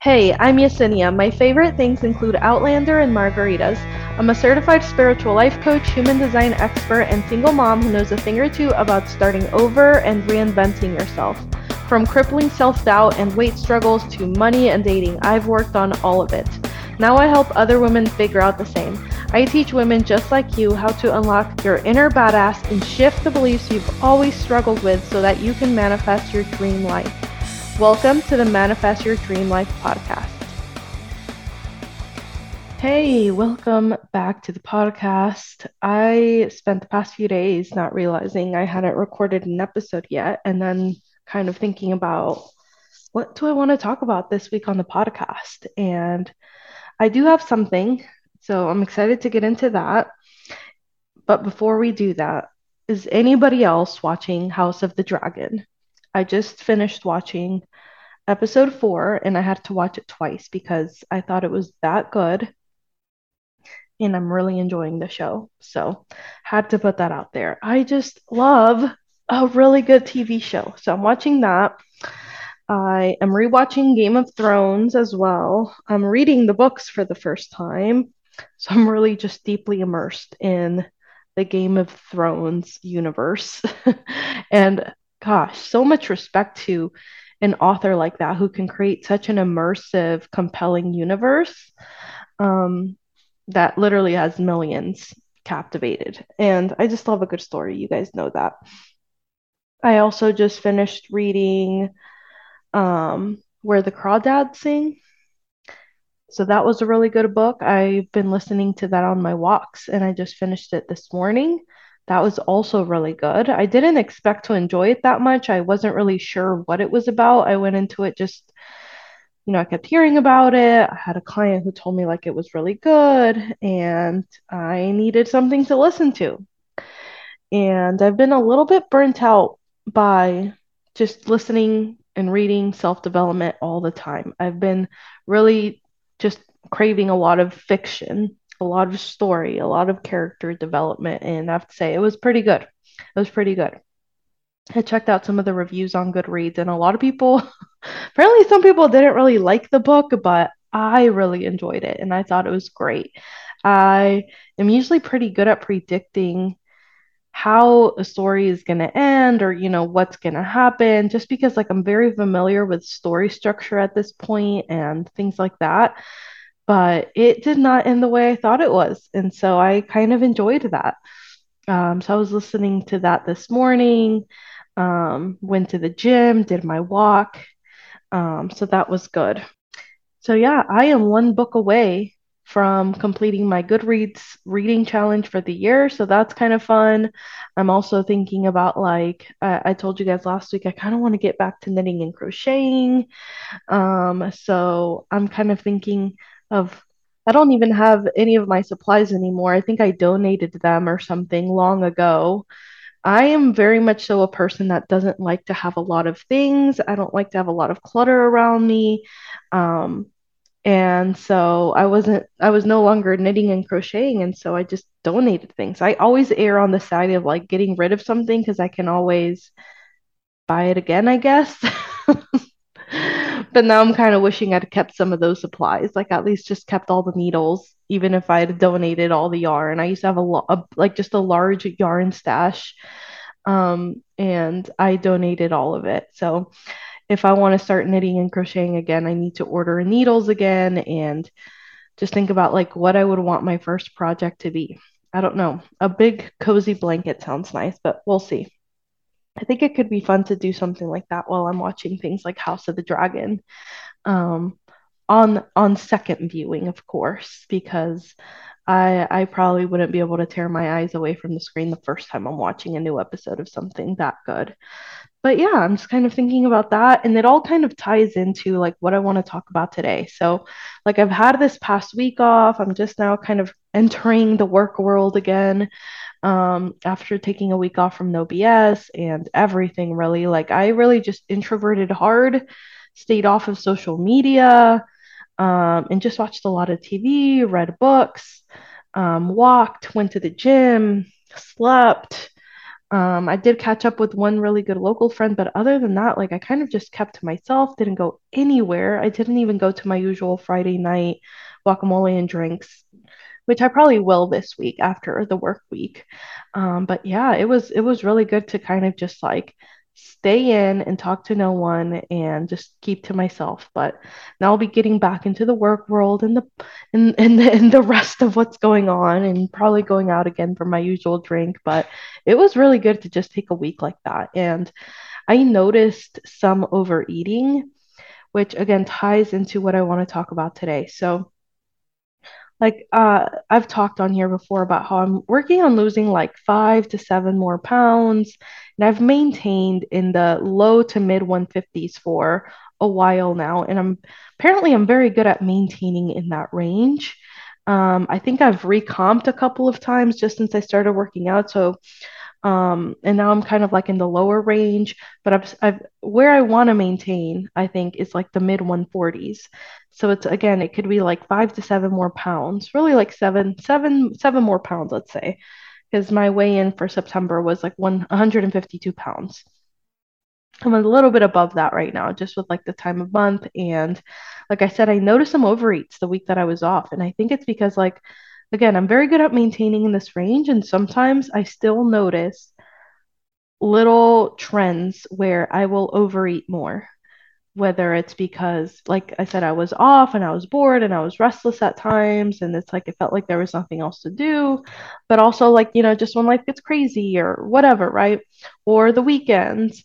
Hey, I'm Yesenia. My favorite things include Outlander and margaritas. I'm a certified spiritual life coach, human design expert, and single mom who knows a thing or two about starting over and reinventing yourself. From crippling self doubt and weight struggles to money and dating, I've worked on all of it. Now I help other women figure out the same. I teach women just like you how to unlock your inner badass and shift the beliefs you've always struggled with so that you can manifest your dream life. Welcome to the Manifest Your Dream Life podcast. Hey, welcome back to the podcast. I spent the past few days not realizing I hadn't recorded an episode yet, and then kind of thinking about what do I want to talk about this week on the podcast. And I do have something, so I'm excited to get into that. But before we do that, is anybody else watching House of the Dragon? I just finished watching episode four and I had to watch it twice because I thought it was that good and I'm really enjoying the show. So, had to put that out there. I just love a really good TV show. So, I'm watching that. I am rewatching Game of Thrones as well. I'm reading the books for the first time. So, I'm really just deeply immersed in the Game of Thrones universe. and gosh, so much respect to an author like that who can create such an immersive, compelling universe um, that literally has millions captivated. And I just love a good story. You guys know that. I also just finished reading um, Where the Crawdads Sing. So that was a really good book. I've been listening to that on my walks and I just finished it this morning. That was also really good. I didn't expect to enjoy it that much. I wasn't really sure what it was about. I went into it just, you know, I kept hearing about it. I had a client who told me like it was really good and I needed something to listen to. And I've been a little bit burnt out by just listening and reading self development all the time. I've been really just craving a lot of fiction a lot of story, a lot of character development, and I have to say it was pretty good. It was pretty good. I checked out some of the reviews on Goodreads, and a lot of people, apparently, some people didn't really like the book, but I really enjoyed it and I thought it was great. I am usually pretty good at predicting how a story is going to end or you know what's going to happen just because like I'm very familiar with story structure at this point and things like that but it did not end the way I thought it was. And so I kind of enjoyed that. Um, so I was listening to that this morning, um, went to the gym, did my walk. Um, so that was good. So, yeah, I am one book away from completing my Goodreads reading challenge for the year. So that's kind of fun. I'm also thinking about, like, I, told you guys last week, I kind of want to get back to knitting and crocheting. Um, so I'm kind of thinking of I don't even have any of my supplies anymore. I think I donated them or something long ago. I am very much so a person that doesn't like to have a lot of things. I don't like to have a lot of clutter around me. Um, and so I wasn't, I was no longer knitting and crocheting. And so I just donated things. I always err on the side of like getting rid of something because I can always buy it again, I guess. but now I'm kind of wishing I'd kept some of those supplies, like at least just kept all the needles, even if I'd donated all the yarn. I used to have a lot, like just a large yarn stash, um, and I donated all of it. So if I want to start knitting and crocheting again, I need to order needles again and just think about like what I would want my first project to be. I don't know. A big cozy blanket sounds nice, but we'll see. I think it could be fun to do something like that while I'm watching things like House of the Dragon. Um, on on second viewing, of course, because I I probably wouldn't be able to tear my eyes away from the screen the first time I'm watching a new episode of something that good. But yeah, I'm just kind of thinking about that and it all kind of ties into like what I want to talk about today. So, like I've had this past week off, I'm just now kind of entering the work world again um, after taking a week off from No BS and everything, really. Like, I really just introverted hard, stayed off of social media, um, and just watched a lot of TV, read books, um, walked, went to the gym, slept. Um, I did catch up with one really good local friend, but other than that, like I kind of just kept to myself, didn't go anywhere. I didn't even go to my usual Friday night guacamole and drinks, which I probably will this week after the work week. Um, but yeah, it was it was really good to kind of just like stay in and talk to no one and just keep to myself. But now I'll be getting back into the work world and the and and the, and the rest of what's going on and probably going out again for my usual drink. But it was really good to just take a week like that. And I noticed some overeating, which again ties into what I want to talk about today. So like uh I've talked on here before about how I'm working on losing like five to seven more pounds, and I've maintained in the low to mid 150s for a while now, and I'm apparently I'm very good at maintaining in that range. Um, I think I've recomped a couple of times just since I started working out, so um, and now I'm kind of like in the lower range, but I've, I've where I want to maintain, I think, is like the mid 140s. So it's again, it could be like five to seven more pounds, really like seven, seven, seven more pounds, let's say, because my weigh in for September was like one, 152 pounds. I'm a little bit above that right now, just with like the time of month. And like I said, I noticed some overeats the week that I was off. And I think it's because like again, I'm very good at maintaining in this range, and sometimes I still notice little trends where I will overeat more. Whether it's because, like I said, I was off and I was bored and I was restless at times, and it's like it felt like there was nothing else to do, but also like, you know, just when life gets crazy or whatever, right? Or the weekends.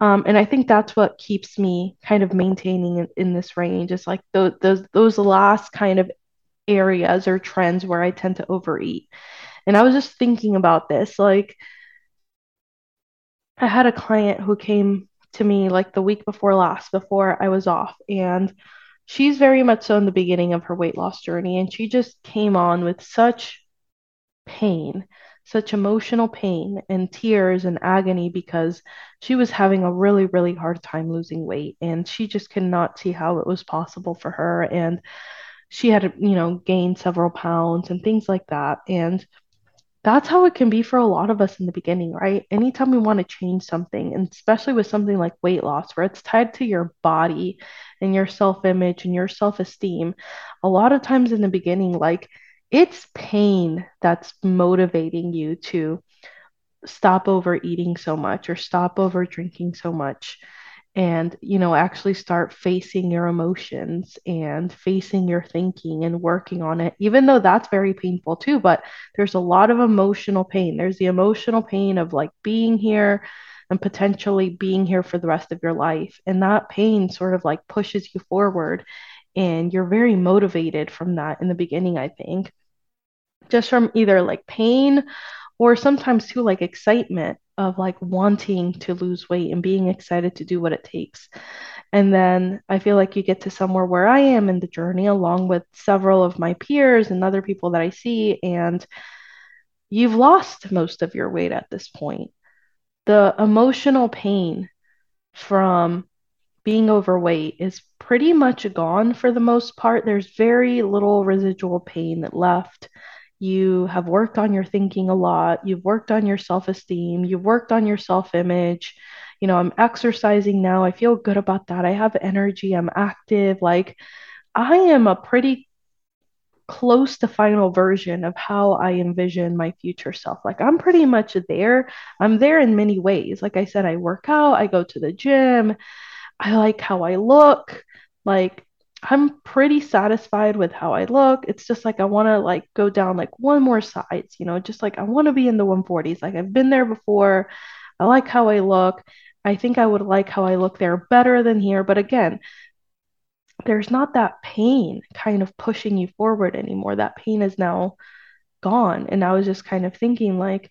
Um, and I think that's what keeps me kind of maintaining in, in this range. Is like those those those last kind of areas or trends where I tend to overeat. And I was just thinking about this. Like, I had a client who came to me like the week before last, before I was off, and she's very much so in the beginning of her weight loss journey. And she just came on with such pain, such emotional pain and tears and agony because she was having a really, really hard time losing weight. And she just could not see how it was possible for her. And she had, you know, gained several pounds and things like that. And that's how it can be for a lot of us in the beginning, right? Anytime we want to change something, and especially with something like weight loss, where it's tied to your body and your self image and your self esteem, a lot of times in the beginning, like it's pain that's motivating you to stop overeating so much or stop over drinking so much and you know actually start facing your emotions and facing your thinking and working on it even though that's very painful too but there's a lot of emotional pain. There's the emotional pain of like being here and potentially being here for the rest of your life and that pain sort of like pushes you forward and you're very motivated from that in the beginning i think. Just from either like pain or sometimes too like excitement of like wanting to lose weight and being excited to do what it takes. And then I feel like you get to somewhere where I am in the journey, along with several of my peers and other people that I see, and you've lost most of your weight at this point. The emotional pain from being overweight is pretty much gone for the most part. There's very little residual pain that left you have worked on your thinking a lot, you've worked on your self esteem, you've worked on your self image. You know, I'm exercising now. I feel good about that. I have energy. I'm active. Like, I am a pretty close to final version of how I envision my future self. Like, I'm pretty much there. I'm there in many ways. Like I said, I work out, I go to the gym, I like how I look. Like, I'm pretty satisfied with how I look. It's just like I want to like go down like one more size, you know, just like I want to be in the 140s. Like I've been there before. I like how I look. I think I would like how I look there better than here, but again, there's not that pain kind of pushing you forward anymore. That pain is now gone. And I was just kind of thinking like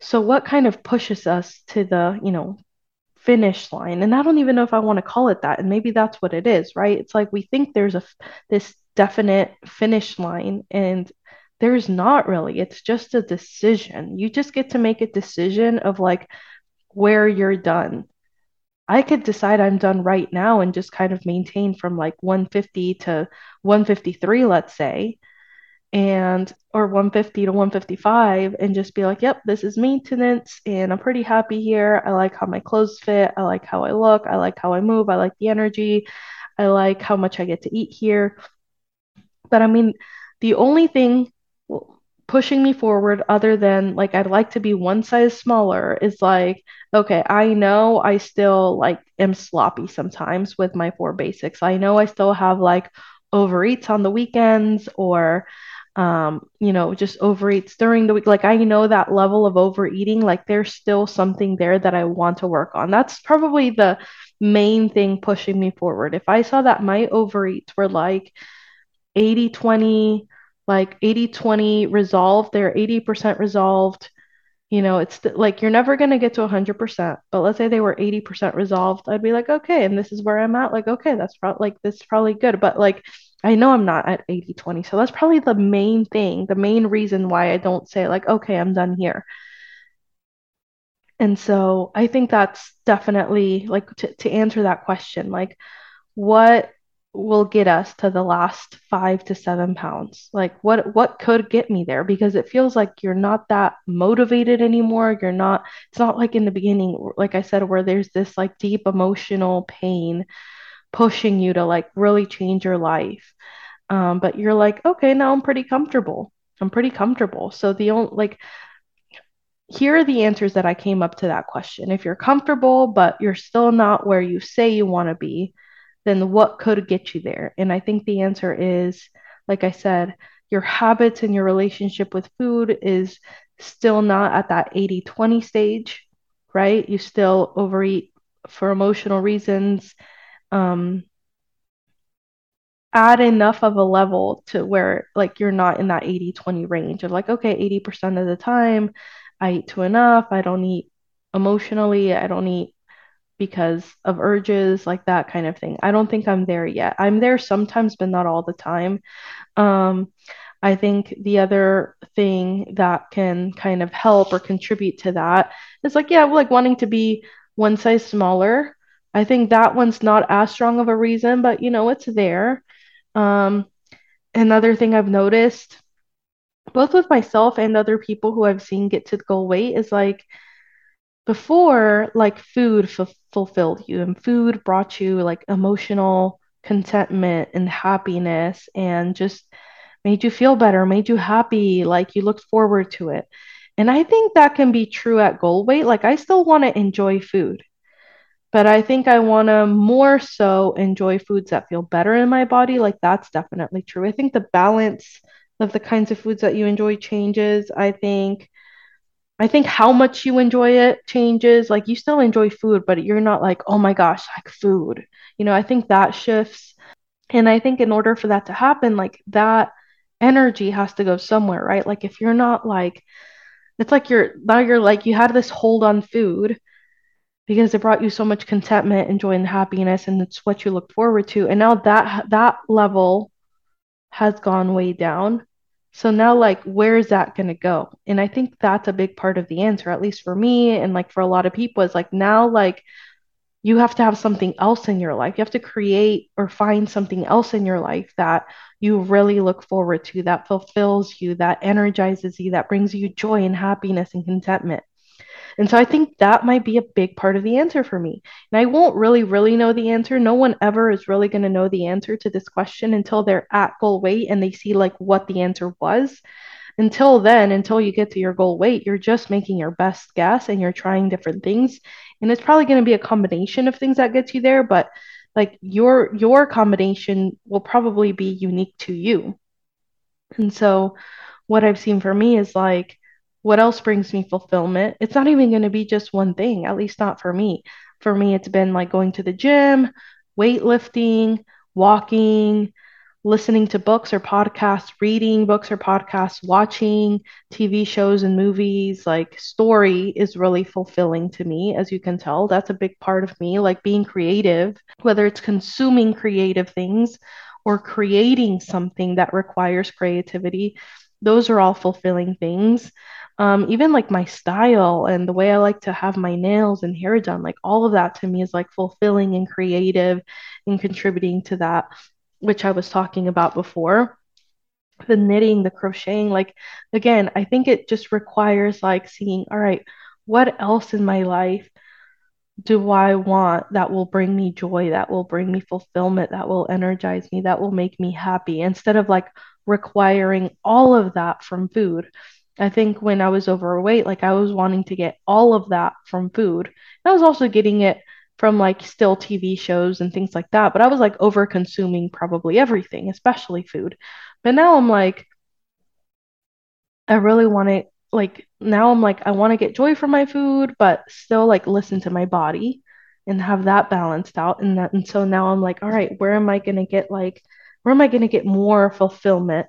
so what kind of pushes us to the, you know, finish line. And i don't even know if i want to call it that. And maybe that's what it is right? It's like we think there's a this definite finish line and there's not really. It's just a decision. You just get to make a decision of like where you're done. I could decide i'm done right now and just kind of maintain from like 150 to 153 let's say and or 150 to 155 and just be like, yep, this is maintenance and I'm pretty happy here. I like how my clothes fit. I like how I look. I like how I move. I like the energy. I like how much I get to eat here. But I mean, the only thing pushing me forward other than like I'd like to be one size smaller is like okay I know I still like am sloppy sometimes with my four basics I know I still have like overeats on the weekends or um you know just overeats during the week. Like I know that level of overeating like there's still something there that I want to work on. That's probably the main thing pushing me forward. If I saw that my overeats were like 80 20 like 80 20 resolved they're 80% resolved you know it's th- like you're never going to get to 100% but let's say they were 80% resolved i'd be like okay and this is where i'm at. Like okay that's like this is probably good but like i know i'm not at 80 20 so that's probably the main thing the main reason why i don't say like okay i'm done here. And so i think that's definitely like to, to answer that question like what will get us to the last five to seven pounds? Like what what could get me there? Because it feels like you're not that motivated anymore. You're not it's not like in the beginning like i said where there's this like deep emotional pain pushing you to like really change your life um, but you're like okay now i'm pretty comfortable i'm pretty comfortable so the only like here are the answers that i came up to that question if you're comfortable but you're still not where you say you want to be then what could get you there? And I think the answer is, like I said, your habits and your relationship with food is still not at that 80 20 stage, right? You still overeat for emotional reasons. Um, add enough of a level to where like you're not in that 80 20 range of like, okay, 80% of the time I eat to enough. I don't eat emotionally. I don't eat because of urges, like that kind of thing. I don't think I'm there yet. I'm there sometimes, but not all the time. Um, I think the other thing that can kind of help or contribute to that is like, yeah, like wanting to be one size smaller. I think that one's not as strong of a reason, but you know, it's there. Um, another thing I've noticed, both with myself and other people who I've seen get to goal weight, is like before like food f- fulfilled you and food brought you like emotional contentment and happiness and just made you feel better made you happy like you looked forward to it. And i think that can be true at goal weight. Like i still want to enjoy food but i think i want to more so enjoy foods that feel better in my body like that's definitely true i think the balance of the kinds of foods that you enjoy changes i think I think how much you enjoy it changes. Like you still enjoy food, but you're not like, oh my gosh, like food. You know, I think that shifts. And I think in order for that to happen, like that energy has to go somewhere, right? Like if you're not like, it's like you're now you're like you had this hold on food because it brought you so much contentment and joy and happiness, and it's what you look forward to. And now that that level has gone way down. So now, like, where is that going to go? And I think that's a big part of the answer, at least for me and like for a lot of people, is like now, like, you have to have something else in your life. You have to create or find something else in your life that you really look forward to, that fulfills you, that energizes you, that brings you joy and happiness and contentment. And so I think that might be a big part of the answer for me. And I won't really, really know the answer. No one ever is really going to know the answer to this question until they're at goal weight and they see like what the answer was. Until then, until you get to your goal weight, you're just making your best guess and you're trying different things. And it's probably going to be a combination of things that gets you there, but like your your combination will probably be unique to you. And so what I've seen for me is like what else brings me fulfillment? It's not even going to be just one thing, at least not for me. For me, it's been like going to the gym, weightlifting, walking, listening to books or podcasts, reading books or podcasts, watching TV shows and movies. Like, story is really fulfilling to me, as you can tell. That's a big part of me, like being creative, whether it's consuming creative things or creating something that requires creativity. Those are all fulfilling things um, even like my style and the way I like to have my nails and hair done, like all of that to me is like fulfilling and creative and contributing to that, which I was talking about before. the knitting, the crocheting. Like, again, I think it just requires like seeing, all right, what else in my life do I want that will bring me joy, that will bring me fulfillment, that will energize me, that will make me happy, instead of like requiring all of that from food. I think when I was overweight, like I was wanting to get all of that from food. I was also getting it from like still TV shows and things like that, but I was like over consuming probably everything, especially food. But now I'm like, I really want to like now I'm like I want to get joy from my food, but still like listen to my body and have that balanced out. And that and so now I'm like, all right, where am I gonna get like where am I gonna get more fulfillment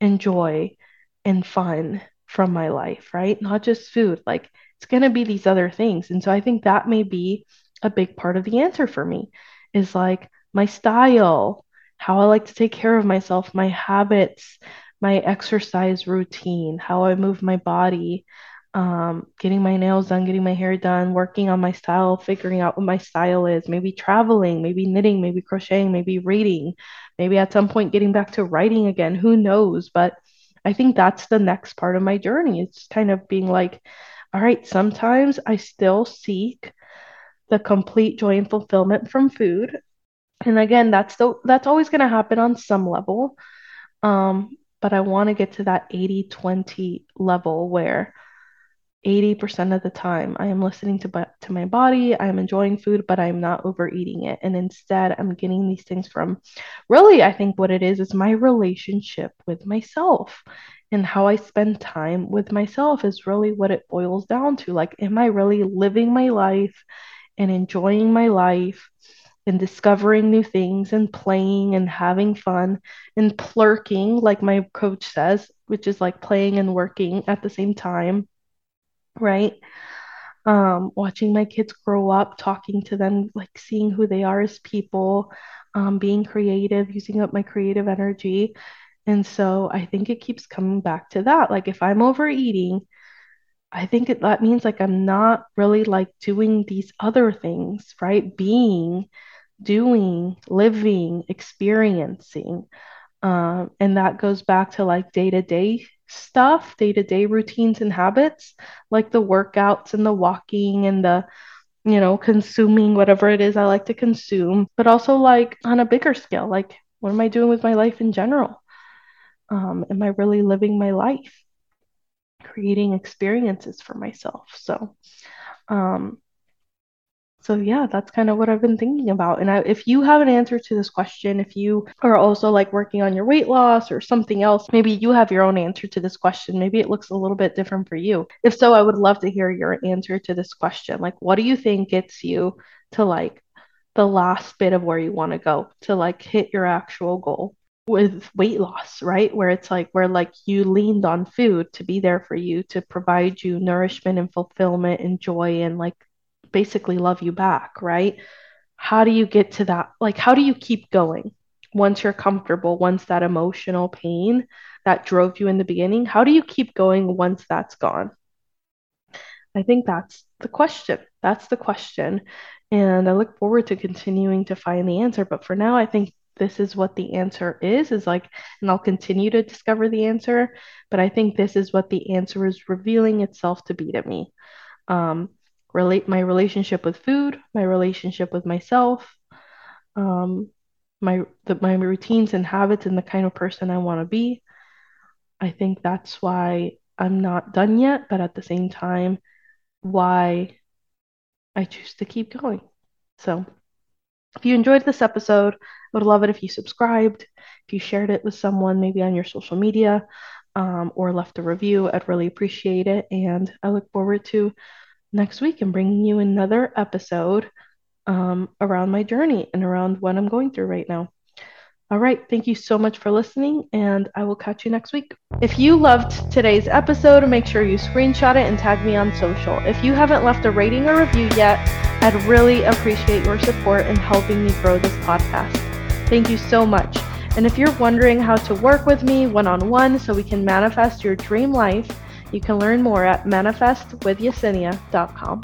and joy and fun from my life, right? Not just food. Like it's gonna be these other things. And so I think that may be a big part of the answer for me is like my style, how I like to take care of myself, my habits, my exercise routine, how I move my body, um, getting my nails done, getting my hair done, working on my style, figuring out what my style is, maybe traveling, maybe knitting, maybe crocheting, maybe reading, maybe at some point getting back to writing again. Who knows? But I think that's the next part of my journey. It's kind of being like, all right, sometimes I still seek the complete joy and fulfillment from food. And again, that's the that's always going to happen on some level. Um, but I want to get to that 80 20 level where 80% of the time I am listening to, to my body, I am enjoying food, but I'm not overeating it. And instead, I'm getting these things from really, I think what it is is my relationship with myself and how I spend time with myself is really what it boils down to. Like, am I really living my life and enjoying my life? and discovering new things and playing and having fun and plurking, like my coach says, which is like playing and working at the same time, right? Um, watching my kids grow up, talking to them, like seeing who they are as people, um, being creative, using up my creative energy. And so I think it keeps coming back to that. Like if I'm overeating, I think it, that means like I'm not really like doing these other things, right? Being doing, living, experiencing. Um, and that goes back to like day to day stuff, day to day routines and habits, like the workouts and the walking and the, you know, consuming whatever it is I like to consume, but also like on a bigger scale, like what am I doing with my life in general? Um, am I really living my life? Creating experiences for myself. So, um, so yeah, that's kind of what I've been thinking about. And I, if you have an answer to this question, if you are also like working on your weight loss or something else, maybe you have your own answer to this question. Maybe it looks a little bit different for you. If so, I would love to hear your answer to this question. Like, what do you think gets you to like the last bit of where you want to go to like hit your actual goal? with weight loss, right? Where it's like where like you leaned on food to be there for you to provide you nourishment and fulfillment and joy and like basically love you back, right? How do you get to that? Like, how do you keep going once you're comfortable, once that emotional pain that drove you in the beginning, how do you keep going once that's gone? I think that's the question. That's the question. And I look forward to continuing to find the answer. But for now, I think this is what the answer is is like and I'll continue to discover the answer, but I think this is what the answer is revealing itself to be to me. Um, relate my relationship with food, my relationship with myself, um, my the, my routines and habits, and the kind of person I want to be. I think that's why I'm not done yet, but at the same time, why I choose to keep going. So, if you enjoyed this episode, I would love it if you subscribed, if you shared it with someone, maybe on your social media, um, or left a review. I'd really appreciate it. And I look forward to next week and bringing you another episode um, around my journey and around what I'm going through right now. All right, thank you so much for listening, and I will catch you next week. If you loved today's episode, make sure you screenshot it and tag me on social. If you haven't left a rating or review yet, I'd really appreciate your support in helping me grow this podcast. Thank you so much. And if you're wondering how to work with me one on one so we can manifest your dream life, you can learn more at manifestwithyesenia.com.